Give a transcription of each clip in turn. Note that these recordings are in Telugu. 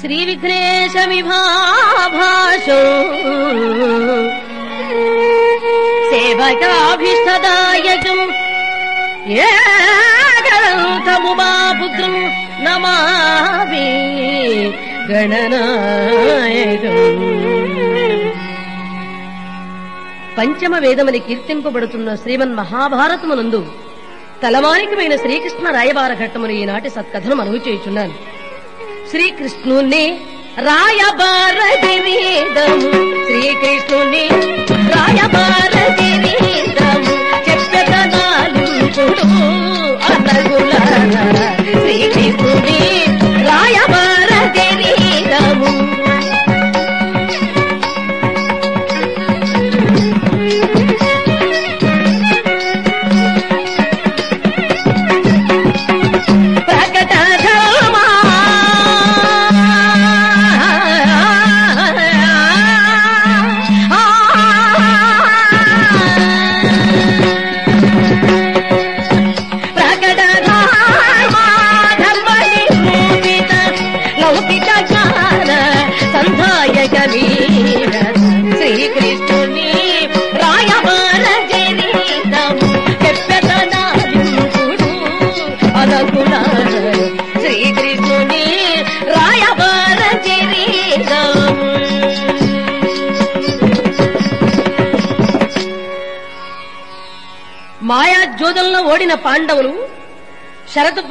శ్రీ విఘ్నేశ విభాభాషో సేవకాభిష్టదాయకం ఏకరంతముమాపుత్రం నమామి గణనాయకం. పంచమ వేదమని కీర్తింపబడుతున్న శ్రీమన్ మహాభారతమునందు తలమానికమైన శ్రీకృష్ణ రాయబార ఘట్టమును ఈనాటి సత్కథను మనవి చేయుచున్నాను శ్రీకృష్ణుని రాయబారదిరీదము శ్రీకృష్ణుని రాయబారదిరీదము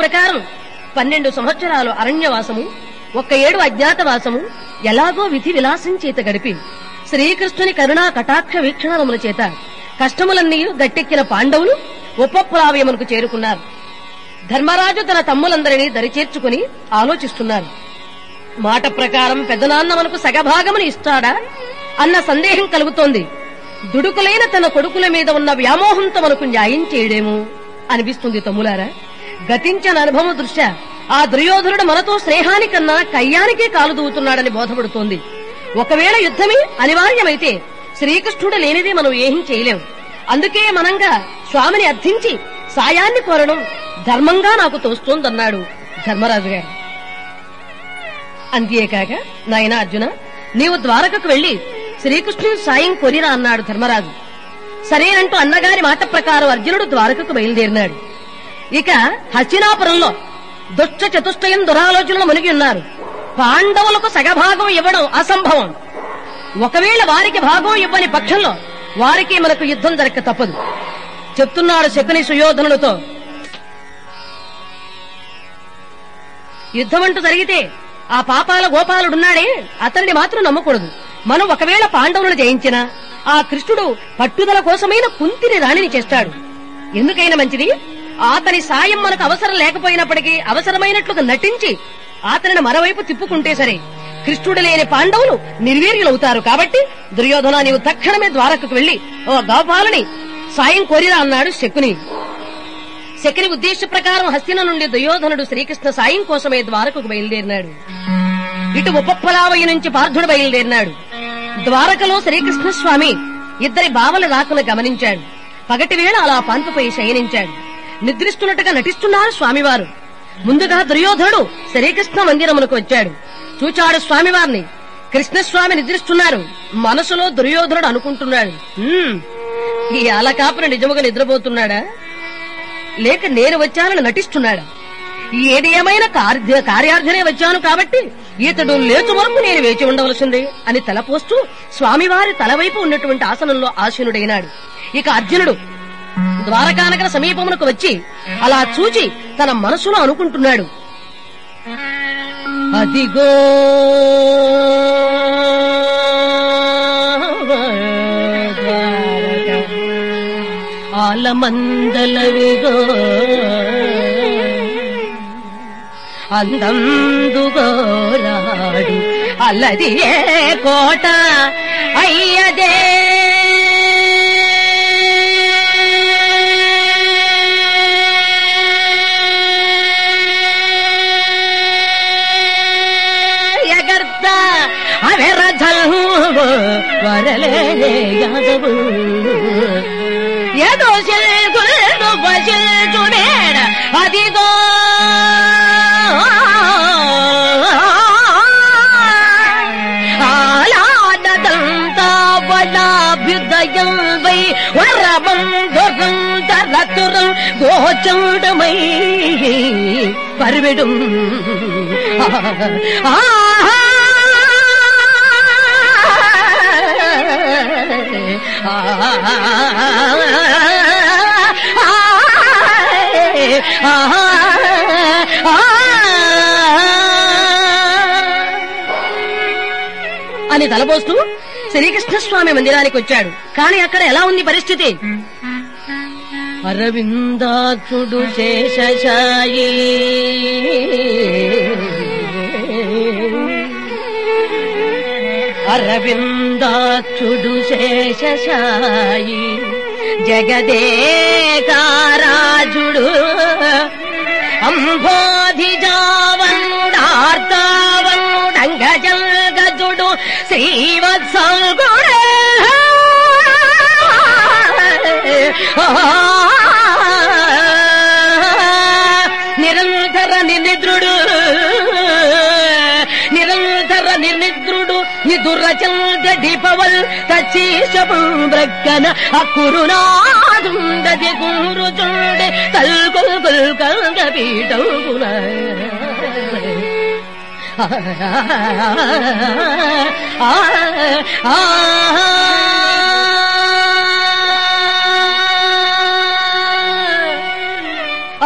ప్రకారం పన్నెండు సంవత్సరాలు అరణ్యవాసము ఒక్క ఏడు అజ్ఞాతవాసము ఎలాగో విధి విలాసం చేత గడిపి శ్రీకృష్ణుని కరుణా కటాక్ష వీక్షణముల చేత కష్టములన్నీ గట్టెక్కిన పాండవులు ఉపప్లావ్యమునకు చేరుకున్నారు. ధర్మరాజు తన తమ్ములందరినీ దరిచేర్చుకుని ఆలోచిస్తున్నారు. మాట ప్రకారం పెద్దనాన్న మనకు సగభాగముని ఇస్తాడా? అన్న సందేహం కలుగుతోంది. దుడుకులైన తన కొడుకుల మీద ఉన్న వ్యామోహంతో మనకు న్యాయం చేయడేమో అనిపిస్తుంది తమ్ములారా. గతించిన అనుభవం దృష్ట్యా ఆ దుర్యోధనుడు మనతో స్నేహానికన్నా కయ్యానికే కాలు దూవుతున్నాడని బోధపడుతోంది. ఒకవేళ యుద్ధమే అనివార్యమైతే శ్రీకృష్ణుడు లేనిదే మనం ఏం చేయలేం. అందుకే మనంగా స్వామిని అర్థించి సాయాన్ని కోరడం ధర్మంగా నాకు తోస్తోందన్నాడు ధర్మరాజు గారు. అంతేకాక నాయన అర్జున నీవు ద్వారకకు వెళ్ళి శ్రీకృష్ణుని సాయం కొనిరా అన్నాడు ధర్మరాజు. సరేనంటూ అన్నగారి మాట ప్రకారం అర్జునుడు ద్వారకకు బయలుదేరినాడు. ఇక హస్తినాపురంలో దుష్ట చతుష్టయం దురాలోచనలు మునిగి ఉన్నారు. పాండవులకు సగభాగం ఇవ్వడం అసంభవం. ఒకవేళ వారికి భాగం ఇవ్వని పక్షంలో వారికి మనకు యుద్ధం జరగక తప్పదు. చెప్తున్నాడు శకుని సుయోధనులతో. యుద్ధం అంటూ జరిగితే ఆ పాపాల గోపాలుడున్నాడే అతన్ని మాత్రం నమ్మకూడదు. మనం ఒకవేళ పాండవులను జయించినా ఆ కృష్ణుడు పట్టుదల కోసమైన కుంతిని రాణిని చేస్తాడు. ఎందుకైనా మంచిది? అతని సాయం మనకు అవసరం లేకపోయినప్పటికీ అవసరమైనట్లుగా నటించి అతనిని మరోవైపు తిప్పుకుంటే సరే కృష్ణుడు లేని పాండవులు నిర్వీర్యులవుతారు కాబట్టి దుర్యోధన నీవు తక్షణమే ద్వారకకు వెళ్ళి ఓ గోపాలని సాయం కోరిరా అన్నాడు శకుని. శకుని ఉద్దేశ ప్రకారం హస్తిన నుండి దుర్యోధనుడు శ్రీకృష్ణ సాయం కోసమే ద్వారకకు బయలుదేరినాడు. ఇటు ఉపప్లావయ్య నుంచి పార్థుడు బయలుదేరినాడు. ద్వారకలో శ్రీకృష్ణ స్వామి ఇద్దరి బావల రాకును గమనించాడు. పగటి వేళ అలా పాన్పుపై శయనించాడు. నిద్రిస్తున్నట్టుగా నటిస్తున్నారు స్వామివారు. ముందుగా దుర్యోధనుడు శ్రీకృష్ణ మందిరమునకు వచ్చాడు. చూచాడు స్వామివారిని. కృష్ణస్వామి నిద్రిస్తున్నారు. మనసులో దుర్యోధనుడు అనుకుంటున్నాడు. ఈ అలకాపున నిజముగా నిద్రపోతున్నాడా? లేక నేను వచ్చానని నటిస్తున్నాడా? ఏది ఏమైనా కార్య- కార్యార్థనే వచ్చాను కాబట్టి ఇతడు లేచు వరకు నేను వేచి ఉండవలసిందే అని తలపోస్తూ స్వామివారి తలవైపు ఉన్నటువంటి ఆసనంలో ఆసీనుడైనాడు. ఇక అర్జునుడు ద్వారకానగర సమీపమునకు వచ్చి అలా చూచి తన మనసులో అనుకుంటున్నాడు. అదిగో. ద్వారక ఆలమందలవిగో. అందందుగోరాడు అల్లది ఏ కోట. అయ్యదే. యాదవు వరలే యాదవు ఏదో చెల్లు పశులు అదిగో ാഭ്യുദയംവൈ വരമം ദുരന്തരതുരം ഗോചോടമൈ പരവിടും ആഹാ అని తలపోస్తూ శ్రీకృష్ణ స్వామి మందిరానికి వచ్చాడు. కాని అక్కడ ఎలా ఉంది పరిస్థితి? అరవిందాక్షుడు శేషశాయి. అరవిందాక్షుడు శేషశాయి. జగదేకారాజుడు అంబోధిజావన్నుడార్తావన్నుడంగజల్గజుడు శ్రీవత్సంగుడే. నిరంతర నిర్నిద్రుడు నిదురచంద దీపవల్ తచ్చీశపు బ్రక్కన అక్కురునాదుండది కూరుచుండే కల్కొల్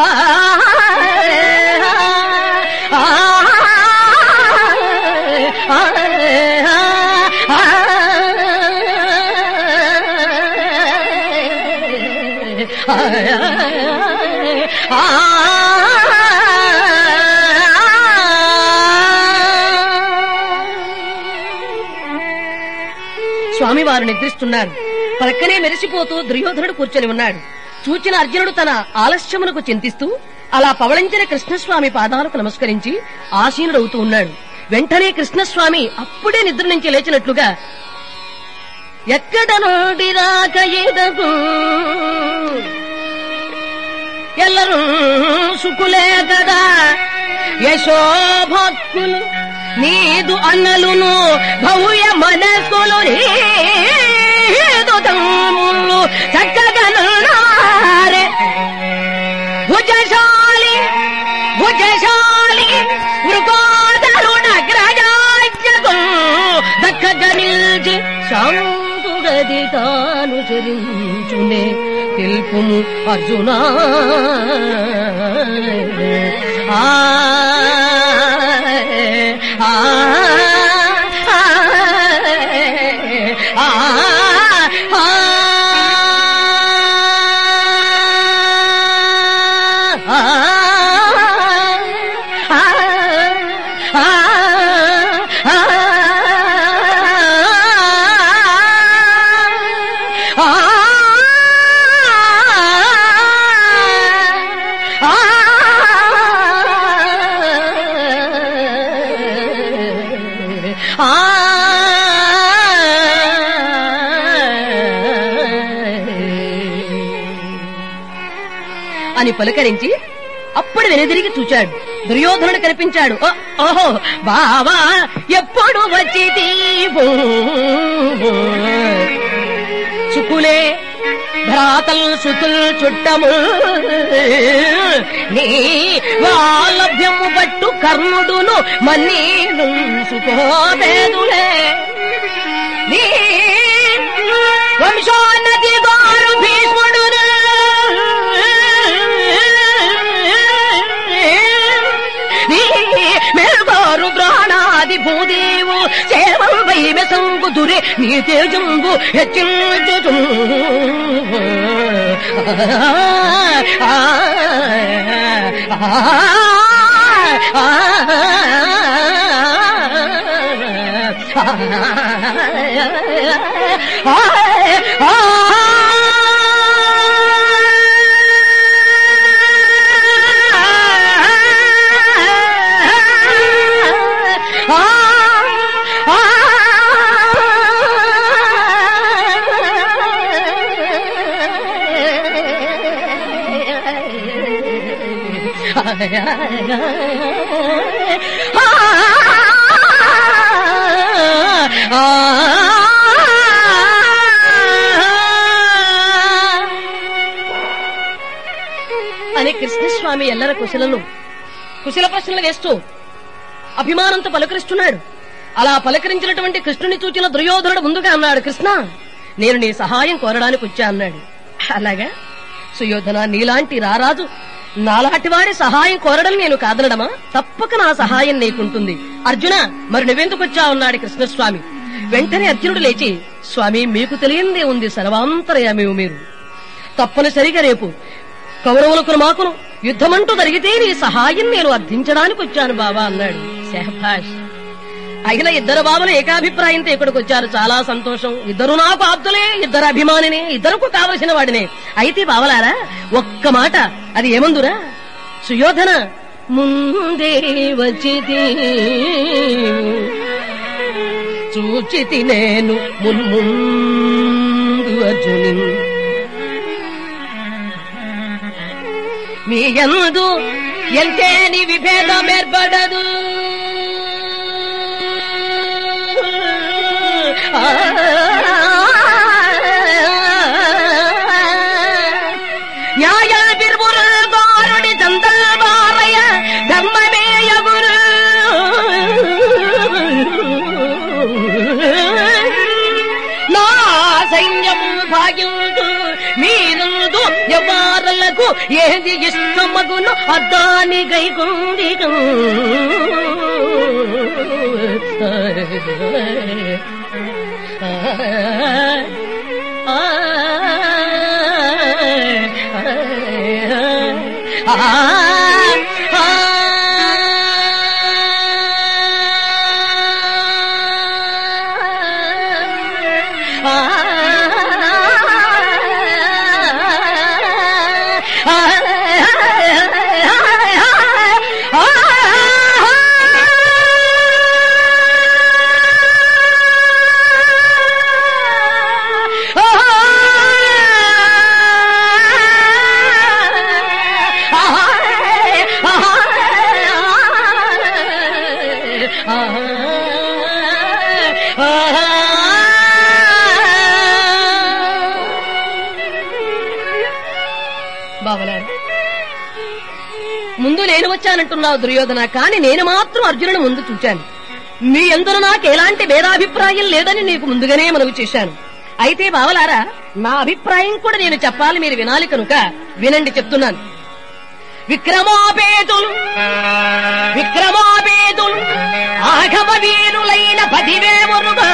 ఆ పీఠంగున పక్కనే మెరిసిపోతూ దుర్యోధనుడు కూర్చొని ఉన్నాడు. చూచిన అర్జునుడు తన ఆలస్యమునకు చింతిస్తూ అలా పవళించిన కృష్ణస్వామి పాదాలకు నమస్కరించి ఆసీనుడవుతూ ఉన్నాడు. వెంటనే కృష్ణస్వామి అప్పుడే నిద్ర నుంచి లేచినట్లుగా ఎక్కడ నుండి రాక ఎదగు ఎల్లరూ సుకులే కదా? యశోభక్తులు నీదు అన్నలును భవ్య మనస్సులు నీదు తమ్ముళ్ళు చక్కగనున్నారే భుజశాలి భుజశాలి మృగోదరుణ గ్రజాజ్ఞకు దక్కగ నిల్చి శాంతుగది తాను చరించునే తెలుపుము అర్జునా. ఆ ఆ పలకరించి అప్పుడు వెనుదిరిగి చూచాడు. దుర్యోధనుడు కనిపించాడు. ఓహో బావా ఎప్పుడు వచ్చి చుకులే భ్రాతల్ సుతుల్ చుట్టము నీ వాలభ్యము పట్టు కర్ణుడును మన్నీను సుకోబేదులే నీ వంశోన్నతి 你这阵不，这阵。అని కృష్ణస్వామి ఎల్లర కుశలను కుశల ప్రశ్నలు వేస్తూ అభిమానంతో పలకరిస్తున్నాడు. అలా పలకరించినటువంటి కృష్ణుని చూచిన దుర్యోధనుడు ముందుగా అన్నాడు కృష్ణ నేను నీ సహాయం కోరడానికి వచ్చా అన్నాడు. అలాగా? సుయోధన నీలాంటి రారాజు నాలాంటి వాడి సహాయం కోరడం నేను కాదనడమా? తప్పక నా సహాయం నీకుంటుంది. అర్జున మరి నువ్వెందుకు వచ్చా అన్నాడు కృష్ణస్వామి. వెంటనే అర్జునుడు లేచి స్వామి మీకు తెలియందే ఉంది సర్వాంతరయామి మీరు. తప్పనిసరిగా రేపు కౌరవులకు మాకును యుద్ధమంటూ జరిగితే నీ సహాయం నేను అర్థించడానికి వచ్చాను బాబా అన్నాడు. శహభాష్. అయిన ఇద్దరు బాబులు ఏకాభిప్రాయంతో ఇక్కడికి వచ్చారు. చాలా సంతోషం. ఇద్దరు నాకు ఆప్తులే ఇద్దరు అభిమానినే ఇద్దరుకు కావలసిన వాడినే. అయితే బావలారా ఒక్క మాట. అది ఏమందురా? సుయోధన ముందే వచ్చితి. చూచితి నేను మున్ముందు అర్జుని మీ ఎందు ఎంతేని విభేదం ఏర్పడదు நியாய திருபுரல் பாரடி தந்தல் பாறைய தர்மமேய குரு நாசைஞம் பாயுந்து மீனுந்து எவ்வாறல்லகு ஏதி இஷ்ண மகுனு அத்தானிகை குந்திகும் బావలారు వచ్చానంటున్నావు దుర్యోధన? కాని నేను మాత్రం అర్జునుని ముందు చూచాను. మీ అందరూ నాకు ఎలాంటి భేదాభిప్రాయం లేదని నీకు ముందుగానే మనవి చేశాను. అయితే బావలారా నా అభిప్రాయం కూడా నేను చెప్పాలి మీరు వినాలి కనుక వినండి చెప్తున్నాను. విక్రమాపేతులు విక్రమాపేతులు ఆగమ వీరులైన పదివేవరుగా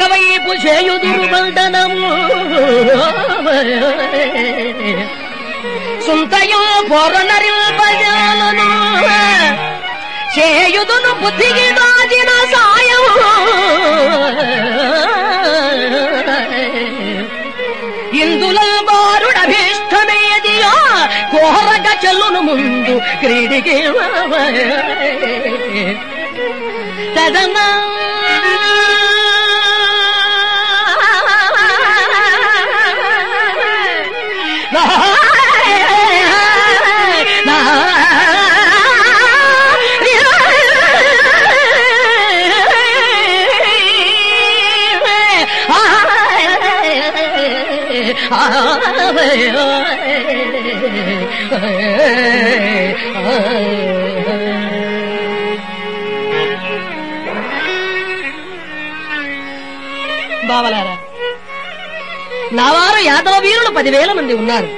ఒకవైపు చేయుదురు బంధనము. సుంతయో పొరనరింపజాలను చేయుదును బుద్ధికి దాచిన సాయము ఇందులో బారుడభీష్టమేదియో? కోరగ చెల్లును ముందు క్రీడికి తదనా పదివేల మంది ఉన్నారు.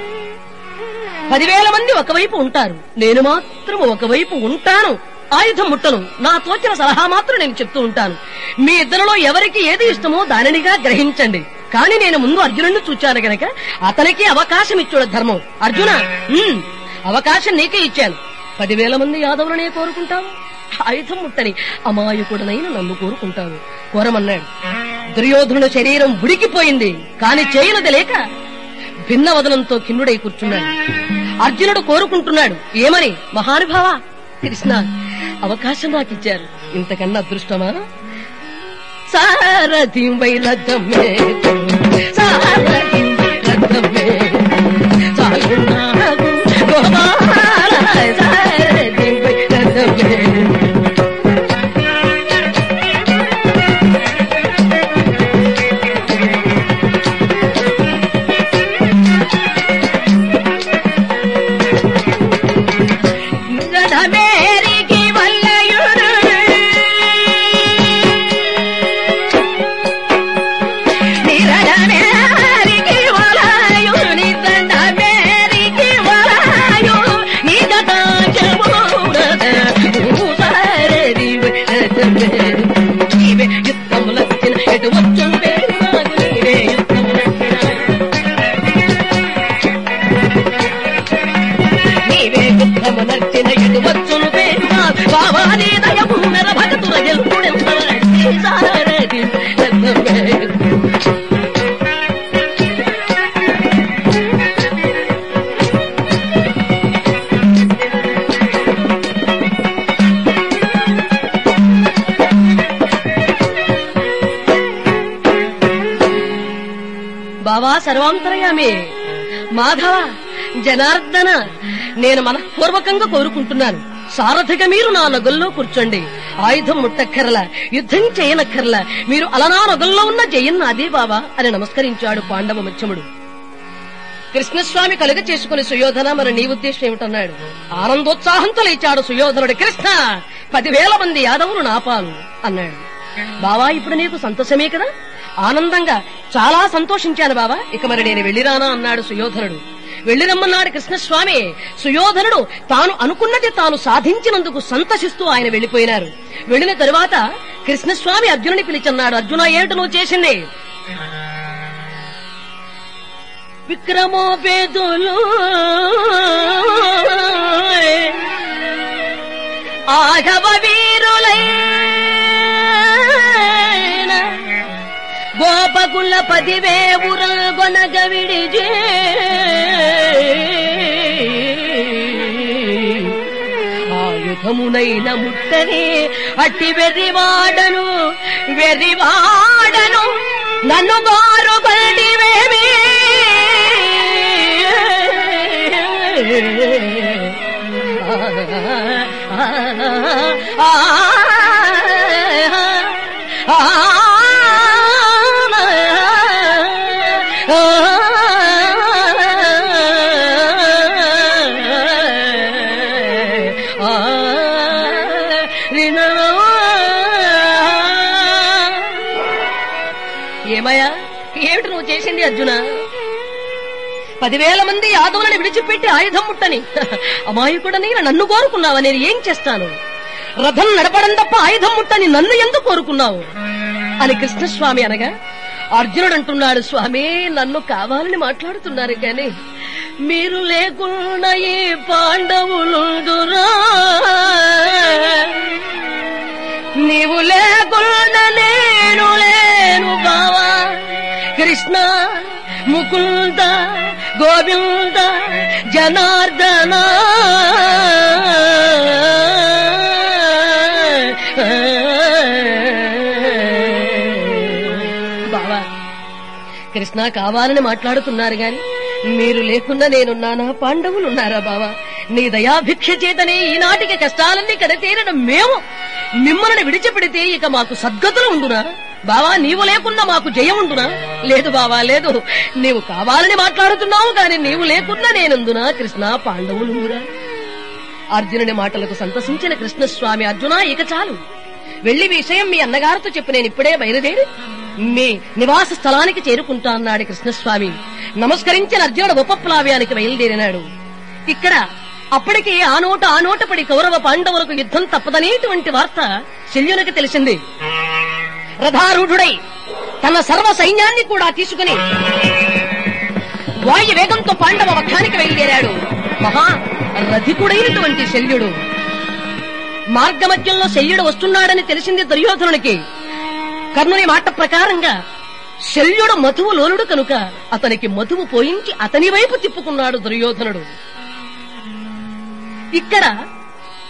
పదివేల మంది ఒకవైపు ఉంటారు. నేను మాత్రం ఒకవైపు ఉంటాను. ఆయుధం ముట్టను. నా తోచిన సలహా మాత్రం నేను చెప్తూ ఉంటాను. మీ ఇద్దరిలో ఎవరికి ఏది ఇష్టమో దానినిగా గ్రహించండి. కానీ నేను ముందు అర్జునుడిని చూచాను గనక అతనికి అవకాశం ఇచ్చాడు ధర్మం. అర్జున అవకాశం నీకే ఇచ్చాను. పదివేల మంది యాదవులనే కోరుకుంటావు? ఆయుధం ముట్టని అమాయకుడనైన నన్ను కోరుకుంటావు. కోరమన్నాడు. దుర్యోధనుడు శరీరం ఉడికిపోయింది. కాని చేయనది లేక భిన్న వదనంతో కిన్నుడై కూర్చున్నాడు. అర్జునుడు కోరుకుంటున్నాడు ఏమని? మహానుభావ? కృష్ణ అవకాశం నాకిచ్చారు ఇంతకన్నా అదృష్టమా? సారథి వైరథమే సారథి మాధవ జనార్దన నేను మనఃపూర్వకంగా కోరుకుంటున్నాను. సారథిగా మీరు నా నగల్లో కూర్చోండి. ఆయుధం ముట్టక్కర్ల యుద్ధం చేయనక్కర్ల. మీరు అలనా నగల్లో ఉన్న జయన్ అదే బావా అని నమస్కరించాడు పాండవ మధ్యముడు కృష్ణస్వామి కలుగ చేసుకుని సుయోధన మరి నీ ఉద్దేశం ఏమిటన్నాడు? ఆనందోత్సాహంతో లేచాడు సుయోధనుడు కృష్ణ. పదివేల మంది యాదవులు నాపాలు అన్నాడు. బావా ఇప్పుడు నీకు సంతోషమే కదా? ఆనందంగా చాలా సంతోషించాను బావా. ఇక మరి నేను వెళ్ళిరానా అన్నాడు సుయోధనుడు. వెళ్ళిరమ్మన్నాడు కృష్ణస్వామి. సుయోధనుడు తాను అనుకున్నది తాను సాధించినందుకు సంతసిస్తూ ఆయన వెళ్ళిపోయినారు వెళ్ళిన తరువాత కృష్ణస్వామి అర్జునుని పిలిచన్నాడు. అర్జున ఏమిటి నువ్వు చేసింది? విక్రమోపేతులు ఆఘవ వీరులై గోపకుల పదివే గొనగ విడిజే ఆయుధమునైన ముట్టని అట్టి వెర్రివాడను వెర్రివాడను నన్ను గారు బడివేమి ఆ పదివేల మంది యాదవులను విడిచిపెట్టి ఆయుధం ముట్టని. అమాయకుడని నన్ను కోరుకున్నావా నేను ఏం చేస్తాను? రథం నడపడం తప్ప ఆయుధం ముట్టని నన్ను ఎందుకు కోరుకున్నావు? అని కృష్ణస్వామి అనగా అర్జునుడు అంటున్నాడు స్వామి నన్ను కావాలని మాట్లాడుతున్నారు కానీ మీరు లేకుండా పాండవులు పాండవులుదురా నీవు లేకుండా నేను లేను బావా. కృష్ణ ముకుంద గోవింద జనార్దన. బావా కృష్ణ కావాలని మాట్లాడుతున్నారు గాని మీరు లేకుండా నేనున్నానా? పాండవులు ఉన్నారా బావా? నీ దయాభిక్ష చేతనే ఈనాటికి కష్టాలన్నీ కడతీరడం మేము మిమ్మల్ని విడిచిపెడితే ఇక మాకు సద్గతులు ఉండునా? బావా నీవు లేకుండా మాకు జయం లేదు బావా లేదు. నీవు కావాలని మాట్లాడుతున్నావు కాని నీవు లేకుండా నేనుందునా కృష్ణ పాండవులు అర్జునుని మాటలకు సంతసించిన కృష్ణస్వామి అర్జున ఇక చాలు. వెళ్ళి విషయం మీ అన్నగారితో చెప్పి నేను ఇప్పుడే బయలుదేరి మీ నివాస స్థలానికి చేరుకుంటా అన్నాడు కృష్ణస్వామి. నమస్కరించిన అర్జునుడు ఉపప్లావ్యానికి బయలుదేరినాడు. ఇక్కడ అప్పటికి ఆ నోట ఆ నోట పడి కౌరవ పాండవులకు యుద్ధం తప్పదనేటువంటి వార్త శల్యునికి తెలిసింది. రథారూఢుడై తన సర్వ సైన్యాన్ని కూడా తీసుకుని వాయు వేగంతో పాండవ వక్షానికి బయలుదేరాడు. మహా రథికుడైనటువంటి శల్యుడు. మార్గమధ్యంలో శల్యుడు వస్తున్నాడని తెలిసింది దుర్యోధనునికి. కర్ణుని మాట ప్రకారంగా శల్యుడు మధువు లోనుడు కనుక అతనికి మధువు పోయించి అతని వైపు తిప్పుకున్నాడు దుర్యోధనుడు. ఇక్కడ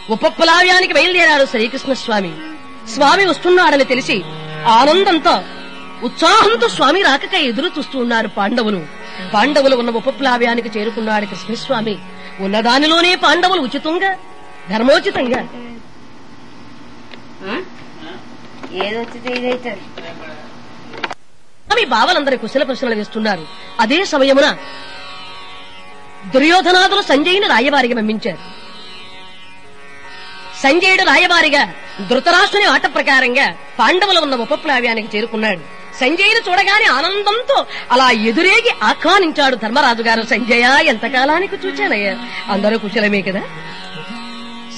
ఉపప్లావ్యానికి బయలుదేరాడు శ్రీకృష్ణ స్వామి స్వామి వస్తున్నాడని తెలిసి ఆనందంతో ఉత్సాహంతో స్వామి రాకక ఎదురు చూస్తూ ఉన్నారు పాండవులు. పాండవులు ఉన్న ఉపప్లావ్యానికి చేరుకున్నాడు కృష్ణస్వామి. ఉన్నదానిలోనే పాండవులు ఉచితంగా ధర్మోచితంగా. స్వామి బావలందరి కుశల ప్రశ్నలు వేస్తున్నారు. అదే సమయమున దుర్యోధనాదులు సంజయుని రాయవారిగా పంపించారు సంజయుడు రాయవారిగా ధృతరాష్ట్రుని ఆట ప్రకారంగా పాండవులు ఉన్న ఉపప్లావ్యానికి చేరుకున్నాడు. సంజయుని చూడగానే ఆనందంతో అలా ఎదురేగి ఆహ్వానించాడు ధర్మరాజు గారు. సంజయ ఎంతకాలానికి చూచానయ్యా? అందరూ కుశలమే కదా?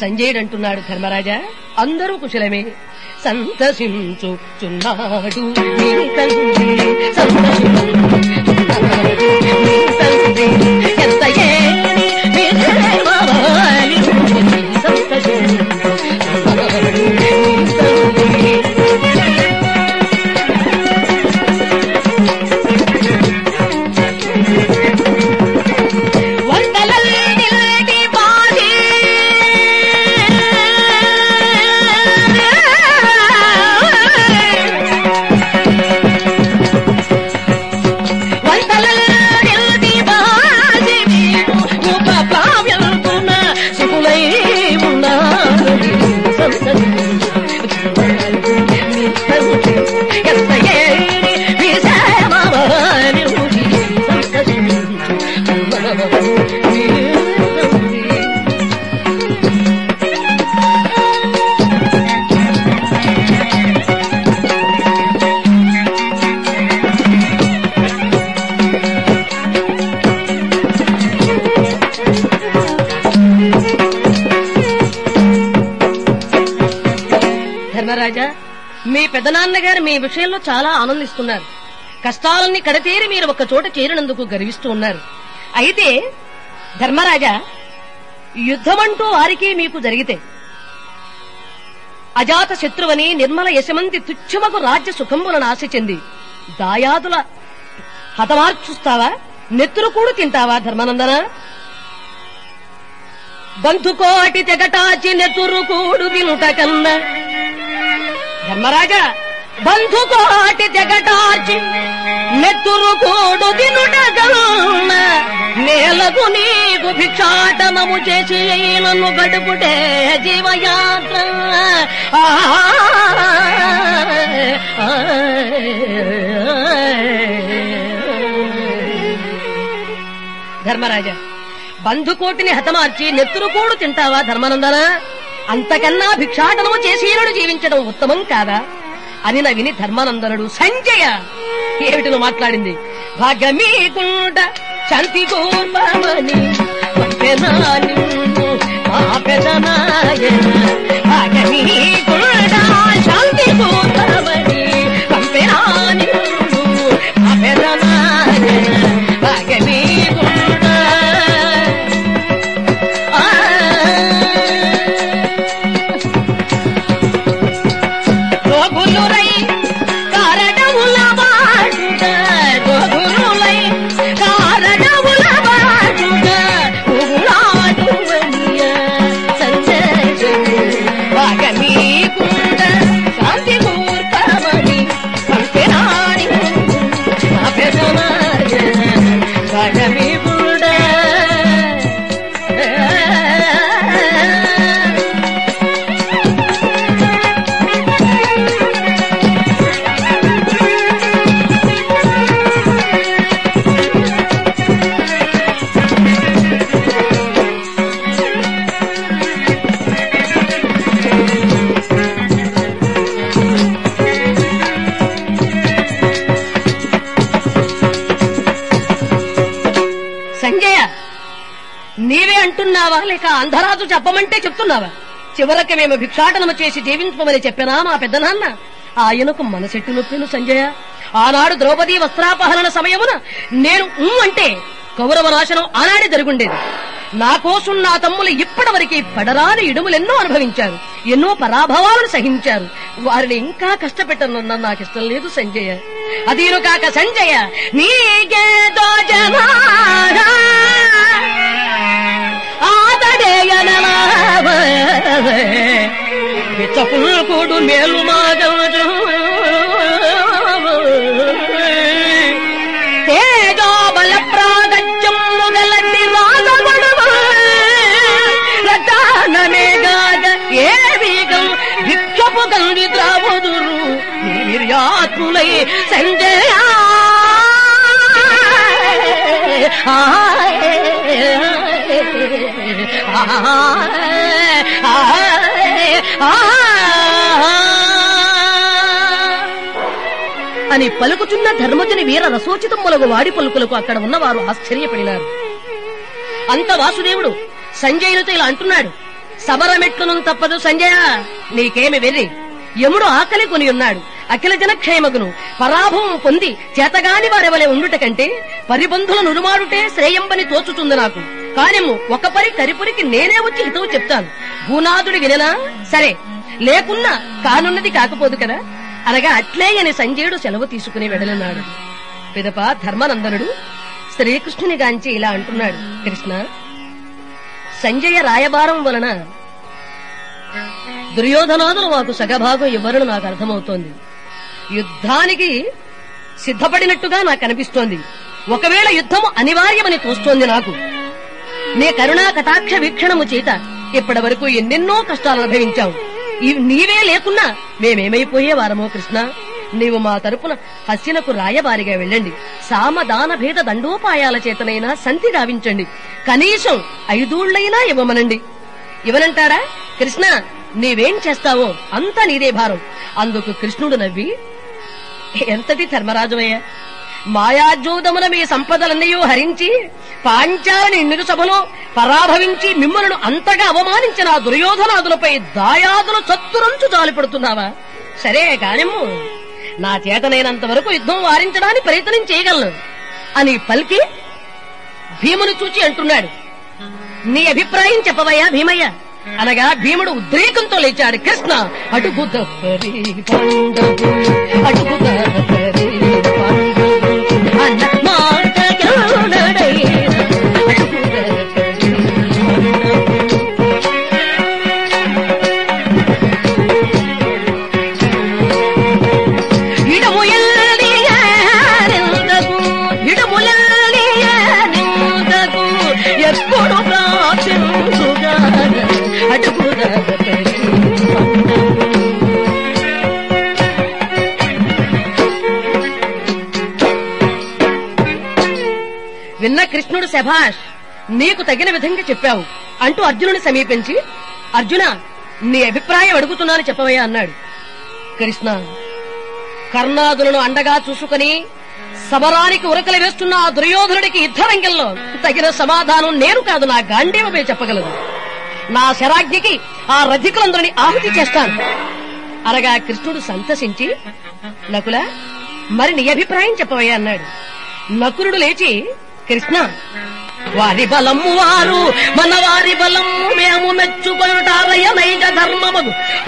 సంజయుడు అంటున్నాడు ధర్మరాజా అందరూ కుశలమే. సంతసించు సంతసించుచున్నాడు విషయంలో చాలా ఆనందిస్తున్నారు. కష్టాలన్నీ కడతేరి మీరు ఒక చోట చేరినందుకు గర్విస్తూ ఉన్నారు. అయితే ధర్మరాజా యుద్ధమంటూ వారికి మీకు జరిగితే అజాత శత్రువని నిర్మల యశమంతి తుచ్చమకు రాజ్య సుఖంబులను ఆశ చెంది దాయాదుల హతమార్చుస్తావా? నెత్తురు కూడు తింటావా ధర్మానందన? బంధుకోటి తెగటాచి నెత్తురు కూడు తింట కన్నా ధర్మరాజా బంధుకోటి తెగటాచి నెత్తురు కూడు తినుట నేలకు నీకు భిక్షాటనము చేసి నన్ను గడుపుటే జీవయాత్ర. ధర్మరాజా బంధుకోటిని హతమార్చి నెత్తురుకోడు తింటావా ధర్మానందన? అంతకన్నా భిక్షాటనము చేసి జీవించడం ఉత్తమం కాదా? అని విని ధర్మానందనుడు సంజయ! ఏమిటిలో మాట్లాడింది. భాగమీకుండ శాంతి కూర్మని పంపెనా నిన్ను మా చెప్పమంటే చెప్తున్నావా? చివరకి మేము భిక్షాటనము చేసి జీవించమని చెప్పినా మా పెద్దనాన్న ఆయనకు మనసెట్టు నొప్పిను సంజయ. ఆనాడు ద్రౌపది వస్త్రాపహరణ సమయమున నేను అంటే కౌరవ నాశనం ఆనాడే జరుగుండేది. నా కోసం నా తమ్ములు ఇప్పటివరకు పడరాని ఇడుములెన్నో అనుభవించారు. ఎన్నో పరాభవాలను సహించారు. వారిని ఇంకా కష్టపెట్టనున్న నాకు ఇష్టం లేదు సంజయ. అదీను కాక సంజయ నీకేదో జనారా ఆదడేయనలావ విచ్చపుల్కుడు మేలు మాగవరు తేజోబల ప్రాగత్యము గలటి రాగమణము రతానమేగాగ ఏ వీగం భిక్షపు గండి ద్రావదురు వీర్యాత్ములై సంజయా అని పలుకుచున్న ధర్మజుని వీర రసోచితములకు వాడి పలుకులకు అక్కడ ఉన్నవారు ఆశ్చర్యపడినారు. అంత వాసుదేవుడు సంజయునితో ఇలా అంటున్నాడు. సమరమెట్లును తప్పదు సంజయ నీకేమి వెర్రి. యముడు ఆకలి కొని ఉన్నాడు. అఖిల జనక్షేమగును పరాభవం పొంది చేతగాని వారెవలే ఉండుట కంటే పరిబంధుల నురుమాడుటే శ్రేయంబని తోచుతుంది నాకు. కానిము ఒక పరి కరిపురికి నేనే వచ్చి హితవు చెప్తాను. భూనాథుడి విననా? సరే లేకున్నా కానున్నది కాకపోదు కదా? అనగా అట్లే అని సంజయుడు సెలవు తీసుకుని వెడలన్నాడు పిదప ధర్మానందనుడు శ్రీకృష్ణుని గాంచి ఇలా అంటున్నాడు కృష్ణ సంజయ రాయబారం వలన దుర్యోధనాదులు మాకు సగభాగం ఇవ్వరని నాకు అర్థమవుతోంది. యుద్ధానికి సిద్ధపడినట్టుగా నాకు అనిపిస్తోంది. ఒకవేళ యుద్ధము అనివార్యమని తోస్తోంది నాకు. నీ కరుణా కటాక్ష వీక్షణము చేత ఇప్పటి వరకు ఎన్నెన్నో కష్టాలు అనుభవించావు. నీవే లేకున్నా మేమేమైపోయేవారమో కృష్ణ? నీవు మా తరపున హస్యలకు రాయబారిగా వెళ్ళండి. సామదాన భేద దండోపాయాల చేతనైనా సంతి గావించండి కనీసం ఐదూళ్ళైనా ఇవ్వమనండి. ఇవనంటారా కృష్ణ నీవేం చేస్తావో అంతా నీదే భారం. అందుకు కృష్ణుడు నవ్వి ఎంతటి ధర్మరాజువయ్యా మాయాజూదమున మీ సంపదలన్నీ హరించి పాంచాలని నిరుసభలో పరాభవించి మిమ్మలను అంతగా అవమానించిన దుర్యోధనాదులపై దాయాదులు చత్తురంచు జాలిపడుతున్నావా? సరే కానిమ్ము. నా చేతనైనంత వరకు యుద్ధం వారించడానికి ప్రయత్నం చేయగలను. అని పలికి భీముని చూచి అంటున్నాడు. నీ అభిప్రాయం చెప్పవయ్యా భీమయ్య. అనగా భీముడు ఉద్రేకంతో లేచాడు. కృష్ణ అటుకు దప్పరి. శభాష్ నీకు తగిన విధంగా చెప్పావు. అంటూ అర్జునుని సమీపించి అర్జున నీ అభిప్రాయం అడుగుతున్నాను చెప్పవయ్యా అన్నాడు. కృష్ణ కర్ణాదులను అండగా చూసుకుని సమరానికి ఉరకలు వేస్తున్న ఆ దుర్యోధనుడికి యుద్ధరంగంలో తగిన సమాధానం నేను కాదు నా గాంధీవమే చెప్పగలదు నా శరాజ్ఞికి ఆ రథికులందరినీ ఆహుతి చేస్తాను. అనగా కృష్ణుడు సంతసించి నకుల మరి నీ అభిప్రాయం చెప్పవయ్యా అన్నాడు. నకులుడు లేచి కృష్ణ వారి బలము వారు మన వారి బలము మేము మెచ్చుకొనుటారయ నైజ ధర్మము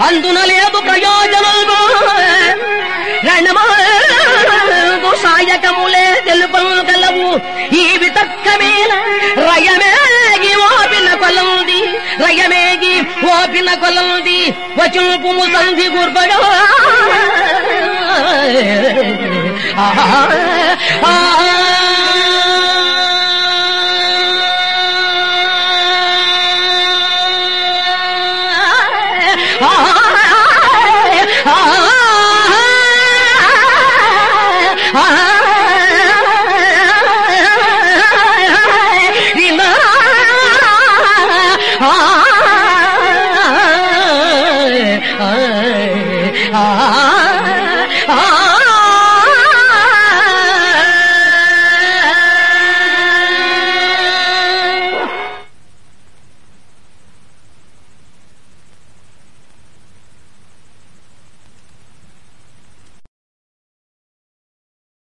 అందున లేదు ప్రయోజనము. రణమాగు సాయకములే తెలుపము గలవు. ఈ వితక్కమేల రయమేగి ఓపిన కొలంది రయమేగి ఓపిన కొలంది వచుపు సంధి ఆహా ఆ